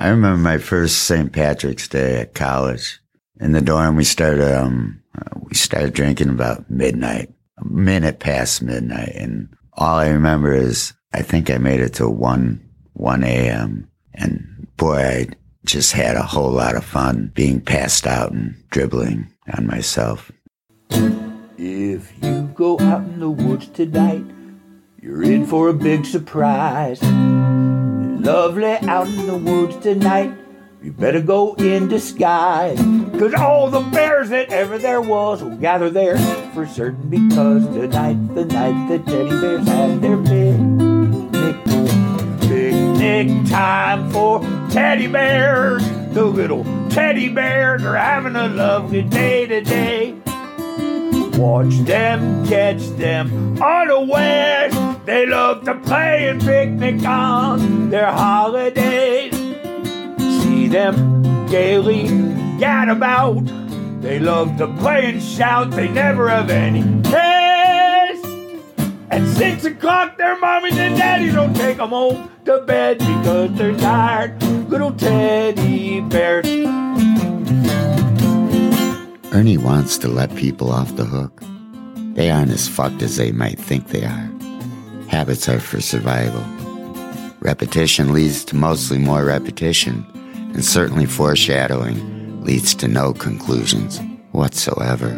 I remember my first St. Patrick's Day at college. In the dorm, we started, um, we started drinking about midnight, a minute past midnight. And all I remember is I think I made it to 1, 1 a.m. And boy, I just had a whole lot of fun being passed out and dribbling on myself. If you go out in the woods tonight, you're in for a big surprise. Lovely out in the woods tonight. You better go in disguise. Cause all the bears that ever there was will gather there for certain because tonight's the night the teddy bears have their picnic. Picnic time for teddy bears. The little teddy bears are having a lovely day today. Watch them, catch them unawares. They love to play and picnic on their holidays. See them gaily gad about. They love to play and shout. They never have any cares. At six o'clock, their mommies and daddies don't take them home to bed because they're tired. Little teddy bears. Ernie wants to let people off the hook. They aren't as fucked as they might think they are. Habits are for survival. Repetition leads to mostly more repetition, and certainly foreshadowing leads to no conclusions whatsoever.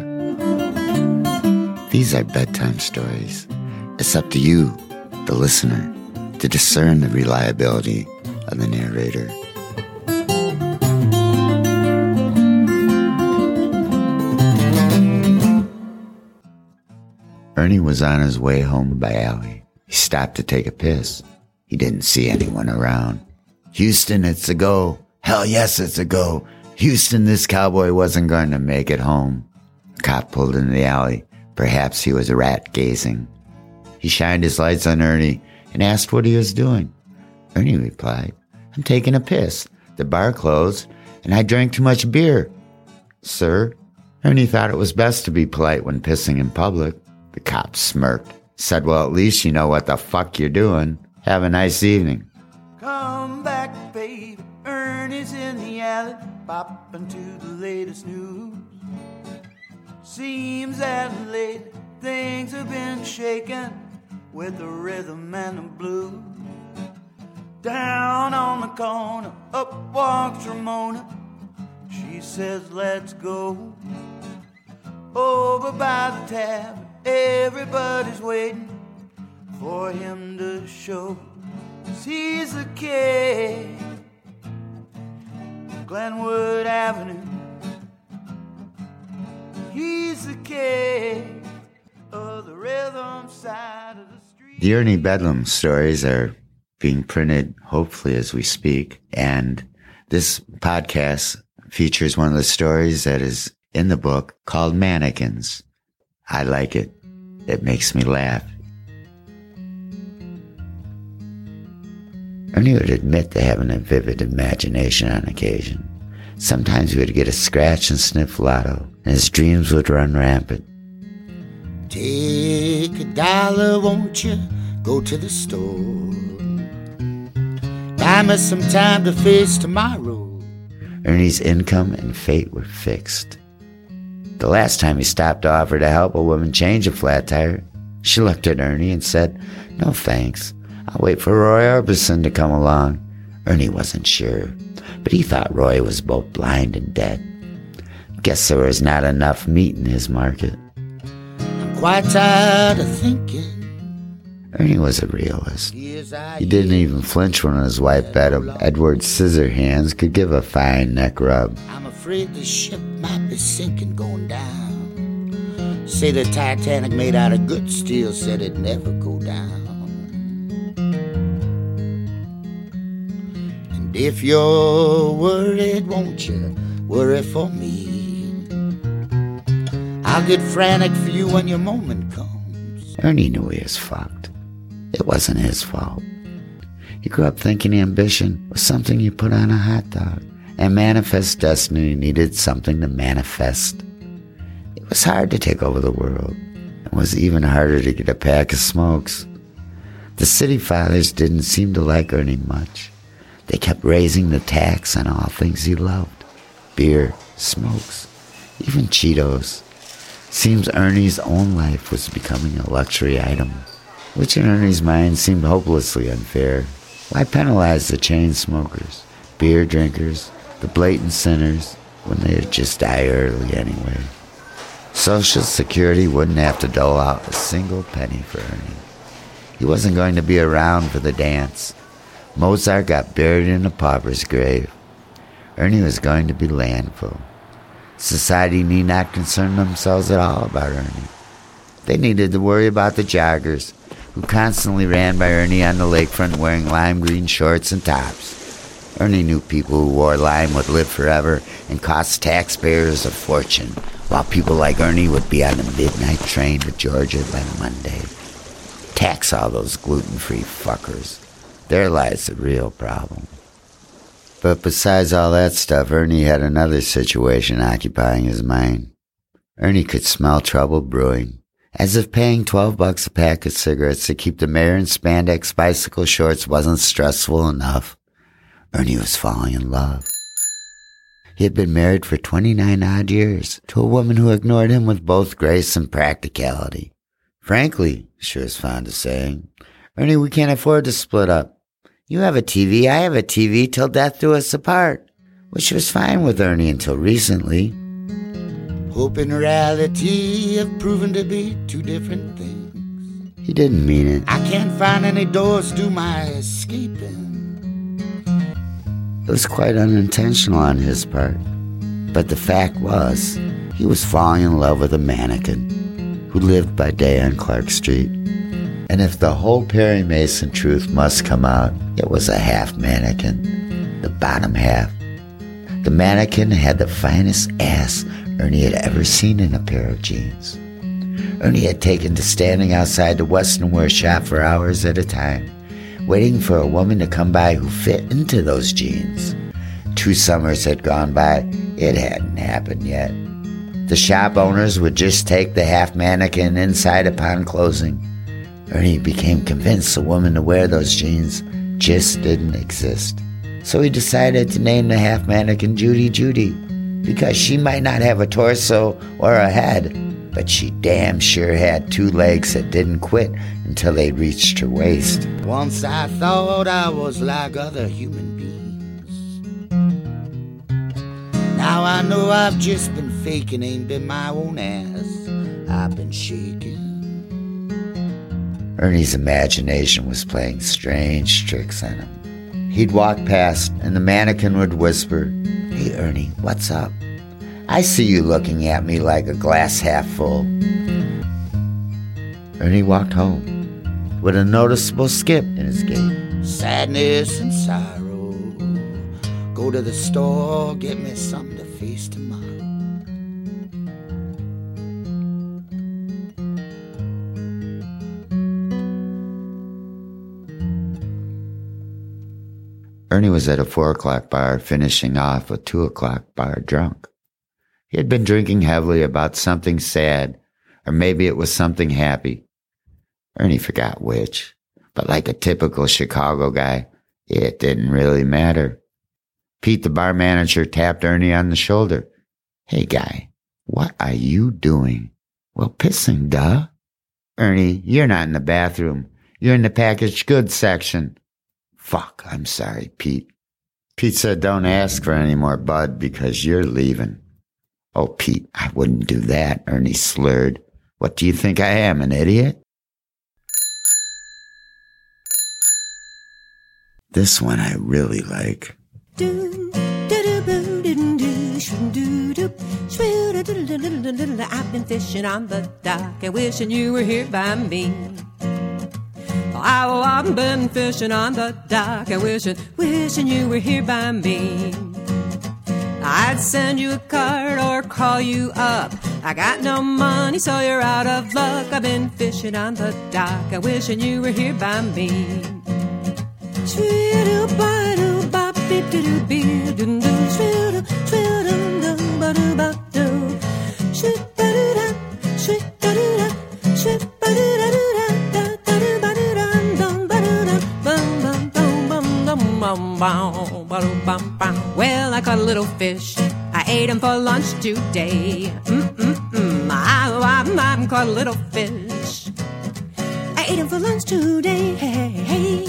These are bedtime stories. It's up to you, the listener, to discern the reliability of the narrator. Ernie was on his way home by alley. He stopped to take a piss. He didn't see anyone around. Houston, it's a go. Hell yes, it's a go. Houston, this cowboy wasn't going to make it home. The cop pulled into the alley. Perhaps he was rat gazing. He shined his lights on Ernie and asked what he was doing. Ernie replied, I'm taking a piss. The bar closed and I drank too much beer. Sir, Ernie thought it was best to be polite when pissing in public. The cop smirked, said, Well, at least you know what the fuck you're doing. Have a nice evening. Come back, baby. Ernie's in the alley, popping to the latest news. Seems that lately things have been shaken with the rhythm and the blues. Down on the corner, up walks Ramona. She says, Let's go. Over by the tavern, everybody's waiting for him to show. 'Cause he's the king. Glenwood Avenue. He's the king of oh, the rhythm side of the street. The Ernie Bedlam stories are being printed, hopefully, as we speak. And this podcast features one of the stories that is in the book called Mannequins. I like it. It makes me laugh. Ernie would admit to having a vivid imagination on occasion. Sometimes he would get a scratch and sniff lotto, and his dreams would run rampant. Take a dollar, won't you? Go to the store. Buy me some time to face tomorrow. Ernie's income and fate were fixed. The last time he stopped to offer to help a woman change a flat tire, she looked at Ernie and said, No thanks. I'll wait for Roy Orbison to come along. Ernie wasn't sure, but he thought Roy was both blind and dead. Guess there was not enough meat in his market. I'm quite tired of thinking. Ernie was a realist. He didn't even flinch when his wife bet him Edward Scissorhands could give a fine neck rub. Afraid the ship might be sinking going down. Say the Titanic made out of good steel said it'd never go down. And if you're worried, won't you worry for me? I'll get frantic for you when your moment comes. Ernie knew he was fucked. It wasn't his fault. He grew up thinking ambition was something you put on a hot dog, and manifest destiny needed something to manifest. It was hard to take over the world. It was even harder to get a pack of smokes. The city fathers didn't seem to like Ernie much. They kept raising the tax on all things he loved beer, smokes, even Cheetos. Seems Ernie's own life was becoming a luxury item, which in Ernie's mind seemed hopelessly unfair. Why penalize the chain smokers, beer drinkers, the blatant sinners, when they'd just die early anyway? Social Security wouldn't have to dole out a single penny for Ernie. He wasn't going to be around for the dance. Mozart got buried in a pauper's grave. Ernie was going to be landfill. Society need not concern themselves at all about Ernie. They needed to worry about the joggers, who constantly ran by Ernie on the lakefront wearing lime green shorts and tops. Ernie knew people who wore lime would live forever and cost taxpayers a fortune, while people like Ernie would be on the midnight train to Georgia by Monday. Tax all those gluten free fuckers. There lies the real problem. But besides all that stuff, Ernie had another situation occupying his mind. Ernie could smell trouble brewing. As if paying 12 bucks a pack of cigarettes to keep the mayor in spandex bicycle shorts wasn't stressful enough. Ernie was falling in love. He had been married for 29 odd years to a woman who ignored him with both grace and practicality. Frankly, she was fond of saying, Ernie, we can't afford to split up. You have a TV, I have a TV till death do us apart. Which was fine with Ernie until recently. Hope and reality have proven to be two different things. He didn't mean it. I can't find any doors to my escaping. It was quite unintentional on his part. But the fact was, he was falling in love with a mannequin who lived by day on Clark Street. And if the whole Perry Mason truth must come out, it was a half mannequin, the bottom half. The mannequin had the finest ass Ernie had ever seen in a pair of jeans. Ernie had taken to standing outside the Western Wear shop for hours at a time, waiting for a woman to come by who fit into those jeans. Two summers had gone by, it hadn't happened yet. The shop owners would just take the half mannequin inside upon closing. Ernie became convinced a woman to wear those jeans just didn't exist. So he decided to name the half mannequin Judy Judy, because she might not have a torso or a head, but she damn sure had two legs that didn't quit until they reached her waist. Once I thought I was like other human beings. Now I know I've just been faking, ain't been my own ass. I've been shaking. Ernie's imagination was playing strange tricks on him. He'd walk past, and the mannequin would whisper, Hey, Ernie, what's up? I see you looking at me like a glass half full. Ernie walked home with a noticeable skip in his gait. Sadness and sorrow. Go to the store, get me something to face tomorrow. Ernie was at a four o'clock bar, finishing off a two o'clock bar drunk. He had been drinking heavily about something sad, or maybe it was something happy. Ernie forgot which, but like a typical Chicago guy, it didn't really matter. Pete, the bar manager, tapped Ernie on the shoulder. Hey, guy, what are you doing? Well, pissing, duh. Ernie, you're not in the bathroom. You're in the packaged goods section. Fuck, I'm sorry, Pete. Pete said, Don't ask for any more Bud because you're leaving. Oh, Pete, I wouldn't do that, Ernie slurred. What do you think I am, an idiot? This one I really like. I've been fishing on the dock and wishing you were here by me. Well, I've been fishing on the dock and wishing, wishing you were here by me. I'd send you a card or call you up. I got no money, so you're out of luck. I've been fishing on the dock and wishing you were here by me. bum. Well, I caught a little fish. I ate him for lunch today. Mm-mm-mm. I, I, I caught a little fish. I ate him for lunch today. Hey, hey.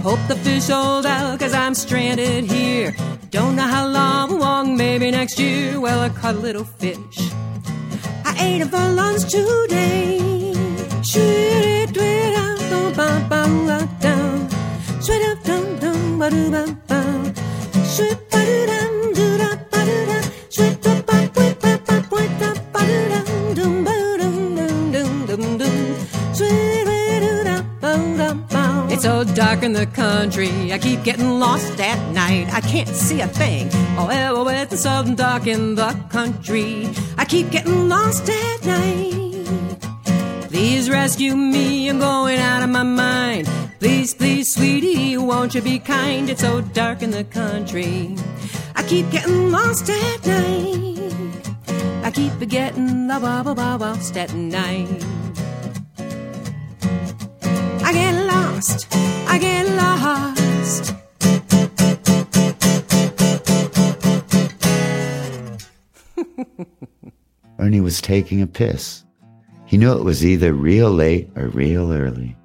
Hope the fish hold out, cause I'm stranded here. Don't know how long, long, maybe next year. Well, I caught a little fish. I ate him for lunch today. Sweet, sweet, bum, bum, bum, bum, sweet, dum, dum, ba, dum, bum, bum, dark in the country. I keep getting lost at night. I can't see a thing. Oh, well, it's so dark in the country. I keep getting lost at night. Please rescue me, I'm going out of my mind. Please, please, sweetie, won't you be kind? It's so dark in the country. I keep getting lost at night. I keep getting the lost at night. Lost, I get lost. Ernie was taking a piss. He knew it was either real late or real early.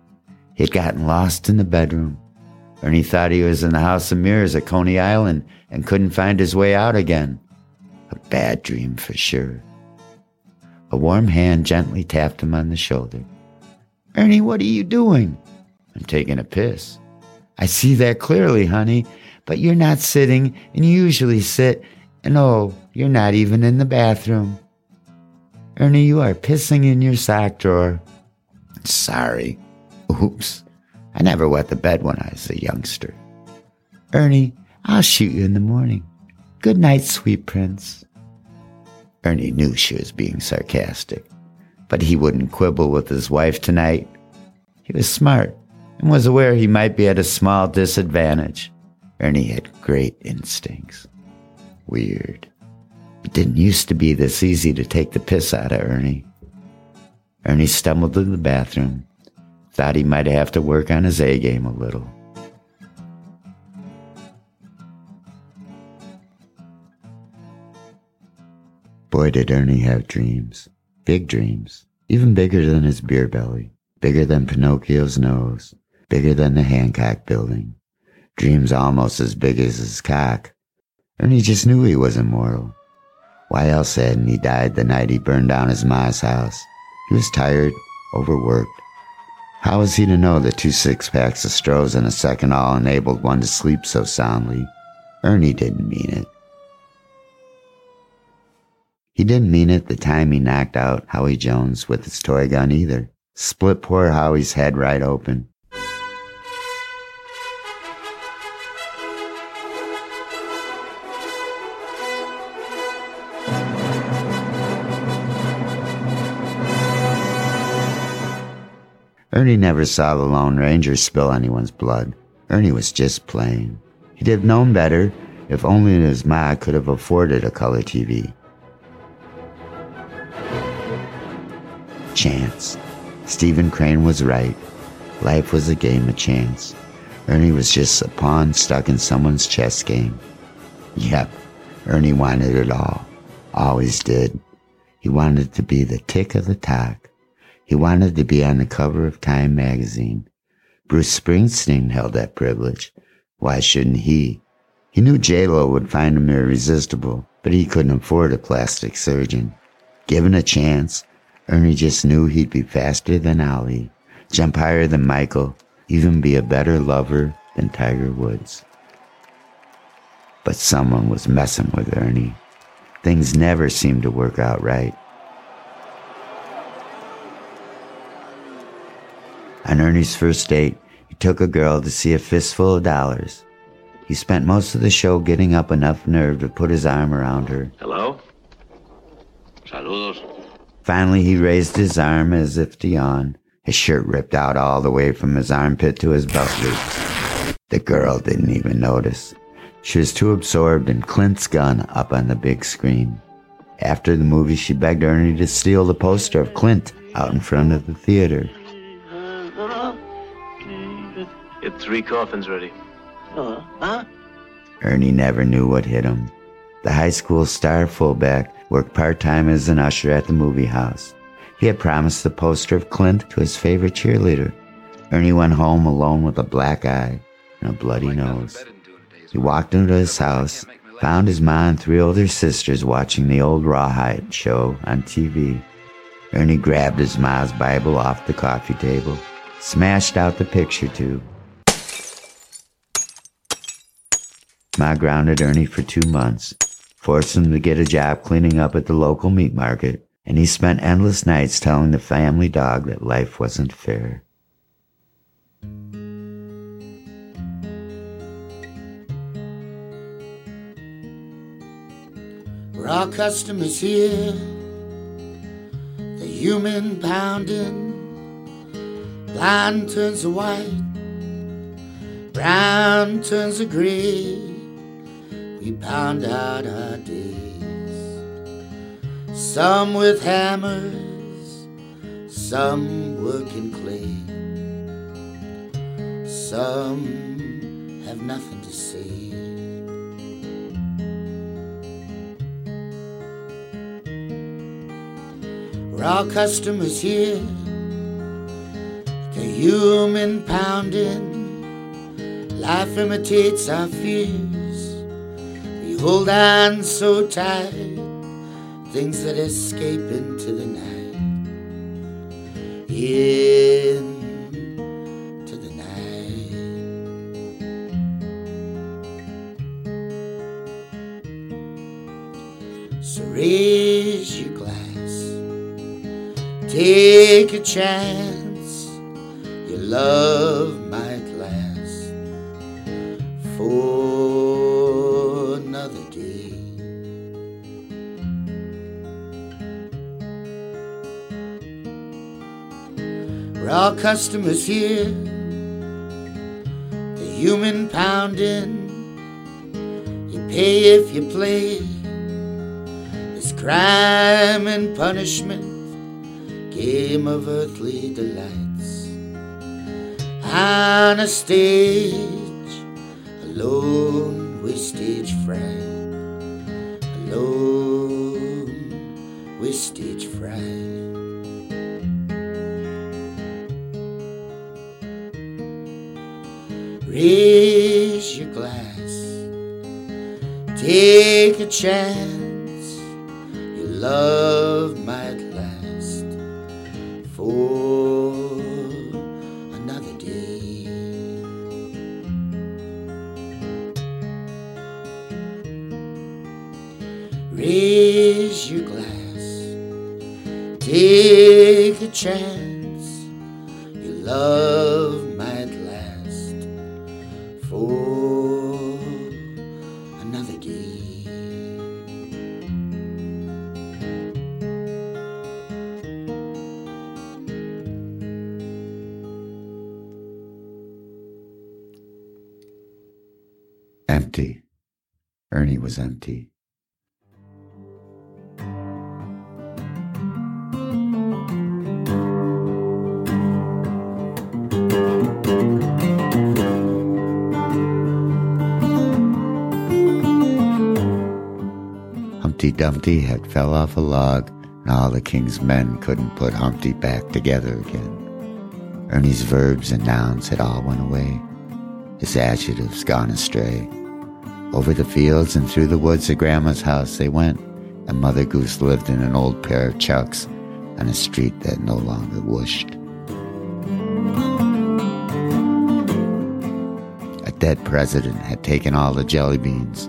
He had gotten lost in the bedroom. Ernie thought he was in the House of Mirrors at Coney Island and couldn't find his way out again. A bad dream for sure. A warm hand gently tapped him on the shoulder. Ernie, what are you doing? I'm taking a piss. I see that clearly, honey, but you're not sitting and you usually sit, and oh, you're not even in the bathroom. Ernie, you are pissing in your sock drawer. Sorry. Oops. I never wet the bed when I was a youngster. Ernie, I'll shoot you in the morning. Good night, sweet prince. Ernie knew she was being sarcastic, but he wouldn't quibble with his wife tonight. He was smart and was aware he might be at a small disadvantage. Ernie had great instincts. Weird. It didn't used to be this easy to take the piss out of Ernie. Ernie stumbled to the bathroom, thought he might have to work on his A game a little. Boy, did Ernie have dreams. Big dreams. Even bigger than his beer belly. Bigger than Pinocchio's nose. Bigger than the Hancock building. Dreams almost as big as his cock. Ernie just knew he was immortal. Why else hadn't he died the night he burned down his ma's house? He was tired, overworked. How was he to know that two six packs of Strohs and a Seconal enabled one to sleep so soundly? Ernie didn't mean it. He didn't mean it the time he knocked out Howie Jones with his toy gun either. Split poor Howie's head right open. Ernie never saw the Lone Ranger spill anyone's blood. Ernie was just playing. He'd have known better if only his ma could have afforded a color TV. Chance. Stephen Crane was right. Life was a game of chance. Ernie was just a pawn stuck in someone's chess game. Yep, Ernie wanted it all. Always did. He wanted to be the tick of the talk. He wanted to be on the cover of Time magazine. Bruce Springsteen held that privilege. Why shouldn't he? He knew J-Lo would find him irresistible, but he couldn't afford a plastic surgeon. Given a chance, Ernie just knew he'd be faster than Ali, jump higher than Michael, even be a better lover than Tiger Woods. But someone was messing with Ernie. Things never seemed to work out right. On Ernie's first date, he took a girl to see a fistful of dollars. He spent most of the show getting up enough nerve to put his arm around her. Hello? Saludos. Finally, he raised his arm as if to yawn, his shirt ripped out all the way from his armpit to his belt loop. The girl didn't even notice. She was too absorbed in Clint's gun up on the big screen. After the movie, she begged Ernie to steal the poster of Clint out in front of the theater. Get three coffins ready. Uh, huh? Ernie never knew what hit him. The high school star fullback worked part time as an usher at the movie house. He had promised the poster of Clint to his favorite cheerleader. Ernie went home alone with a black eye and a bloody nose. He walked into his house, found his mom and three older sisters watching the old Rawhide show on TV. Ernie grabbed his mom's Bible off the coffee table, smashed out the picture tube. Ma grounded Ernie for two months, forced him to get a job cleaning up at the local meat market, and he spent endless nights telling the family dog that life wasn't fair. Raw customers here, the human pounding, blind turns to white, brown turns to gray. We pound out our days, some with hammers, some working clay, some have nothing to say. We're all customers here. The human pounding. Life imitates our fears. Hold on so tight. Things that escape into the night. Into the night. So raise your glass. Take a chance. Your love might last for We're all customers here. The human pounding. You pay if you play. There's crime and punishment game of earthly delights on a stage alone raise your glass. Take a chance. Your love Empty. Ernie was empty. Humpty Dumpty had fell off a log, and all the king's men couldn't put Humpty back together again. Ernie's verbs and nouns had all went away, his adjectives gone astray. Over the fields and through the woods to Grandma's house they went, and Mother Goose lived in an old pair of chucks on a street that no longer whooshed. A dead president had taken all the jelly beans,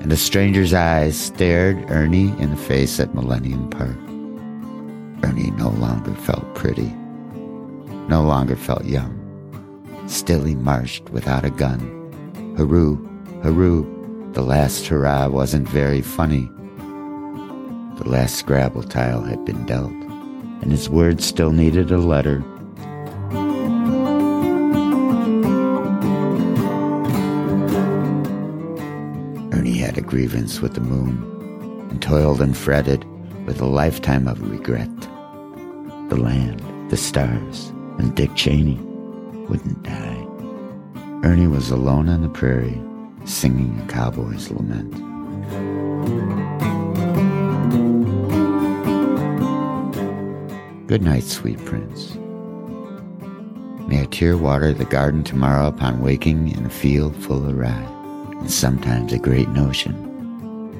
and a stranger's eyes stared Ernie in the face at Millennium Park. Ernie no longer felt pretty, no longer felt young. Still he marched without a gun. Hurroo, hurroo, the last hurrah wasn't very funny. The last Scrabble tile had been dealt, and his words still needed a letter. Ernie had a grievance with the moon, and toiled and fretted with a lifetime of regret. The land, the stars, and Dick Cheney wouldn't die. Ernie was alone on the prairie, singing a cowboy's lament. Good night, sweet prince. May a tear water the garden tomorrow upon waking in a field full of rye, and sometimes a great notion.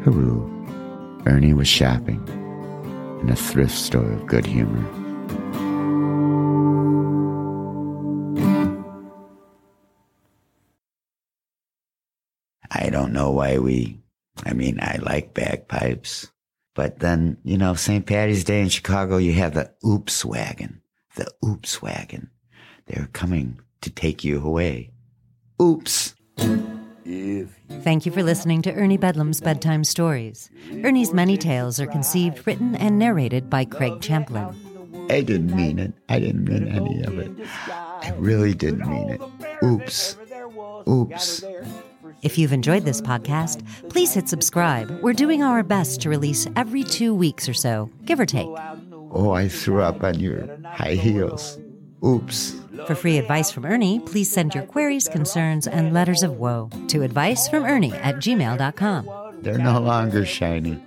Hurroo! Ernie was shopping in a thrift store of good humor. I don't know why we, I mean, I like bagpipes, but then, you know, St. Patty's Day in Chicago, you have the Oops Wagon, the Oops Wagon. They're coming to take you away. Oops. Thank you for listening to Ernie Bedlam's Bedtime Stories. Ernie's many tales are conceived, written, and narrated by Craig Champlin. I didn't mean it. I didn't mean any of it. I really didn't mean it. Oops. Oops. If you've enjoyed this podcast, please hit subscribe. We're doing our best to release every two weeks or so, give or take. Oh, I threw up on your high heels. Oops. For free advice from Ernie, please send your queries, concerns, and letters of woe to advice from Ernie at gmail.com. They're no longer shiny.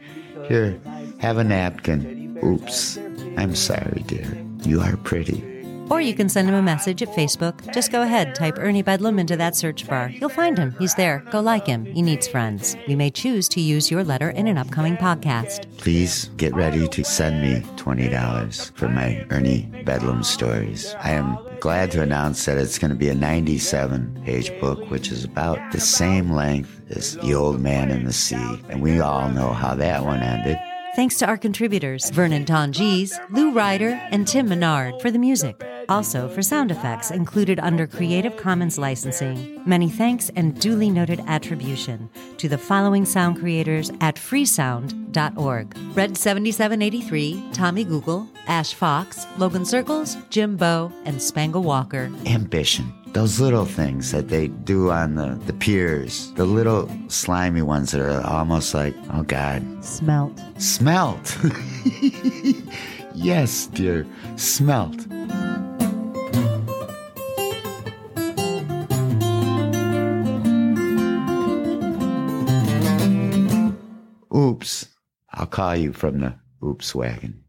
Here, have a napkin. Oops. I'm sorry, dear. You are pretty. Or you can send him a message at Facebook. Just go ahead, type Ernie Bedlam into that search bar. You'll find him. He's there. Go like him. He needs friends. We may choose to use your letter in an upcoming podcast. Please get ready to send me $20 for my Ernie Bedlam stories. I am glad to announce that it's going to be a 97 page book, which is about the same length as The Old Man in the Sea. And we all know how that one ended. Thanks to our contributors, Vernon Tongees, Lou Ryder, and Tim Menard for the music. Also for sound effects included under Creative Commons licensing. Many thanks and duly noted attribution to the following sound creators at freesound.org. Red 7783, Tommy Google, Ash Fox, Logan Circles, Jim Bow, and Spangle Walker. Ambition. Those little things that they do on the, the piers, the little slimy ones that are almost like, oh God, Smelt. smelt. yes, dear, smelt. Oops. I'll call you from the oops wagon.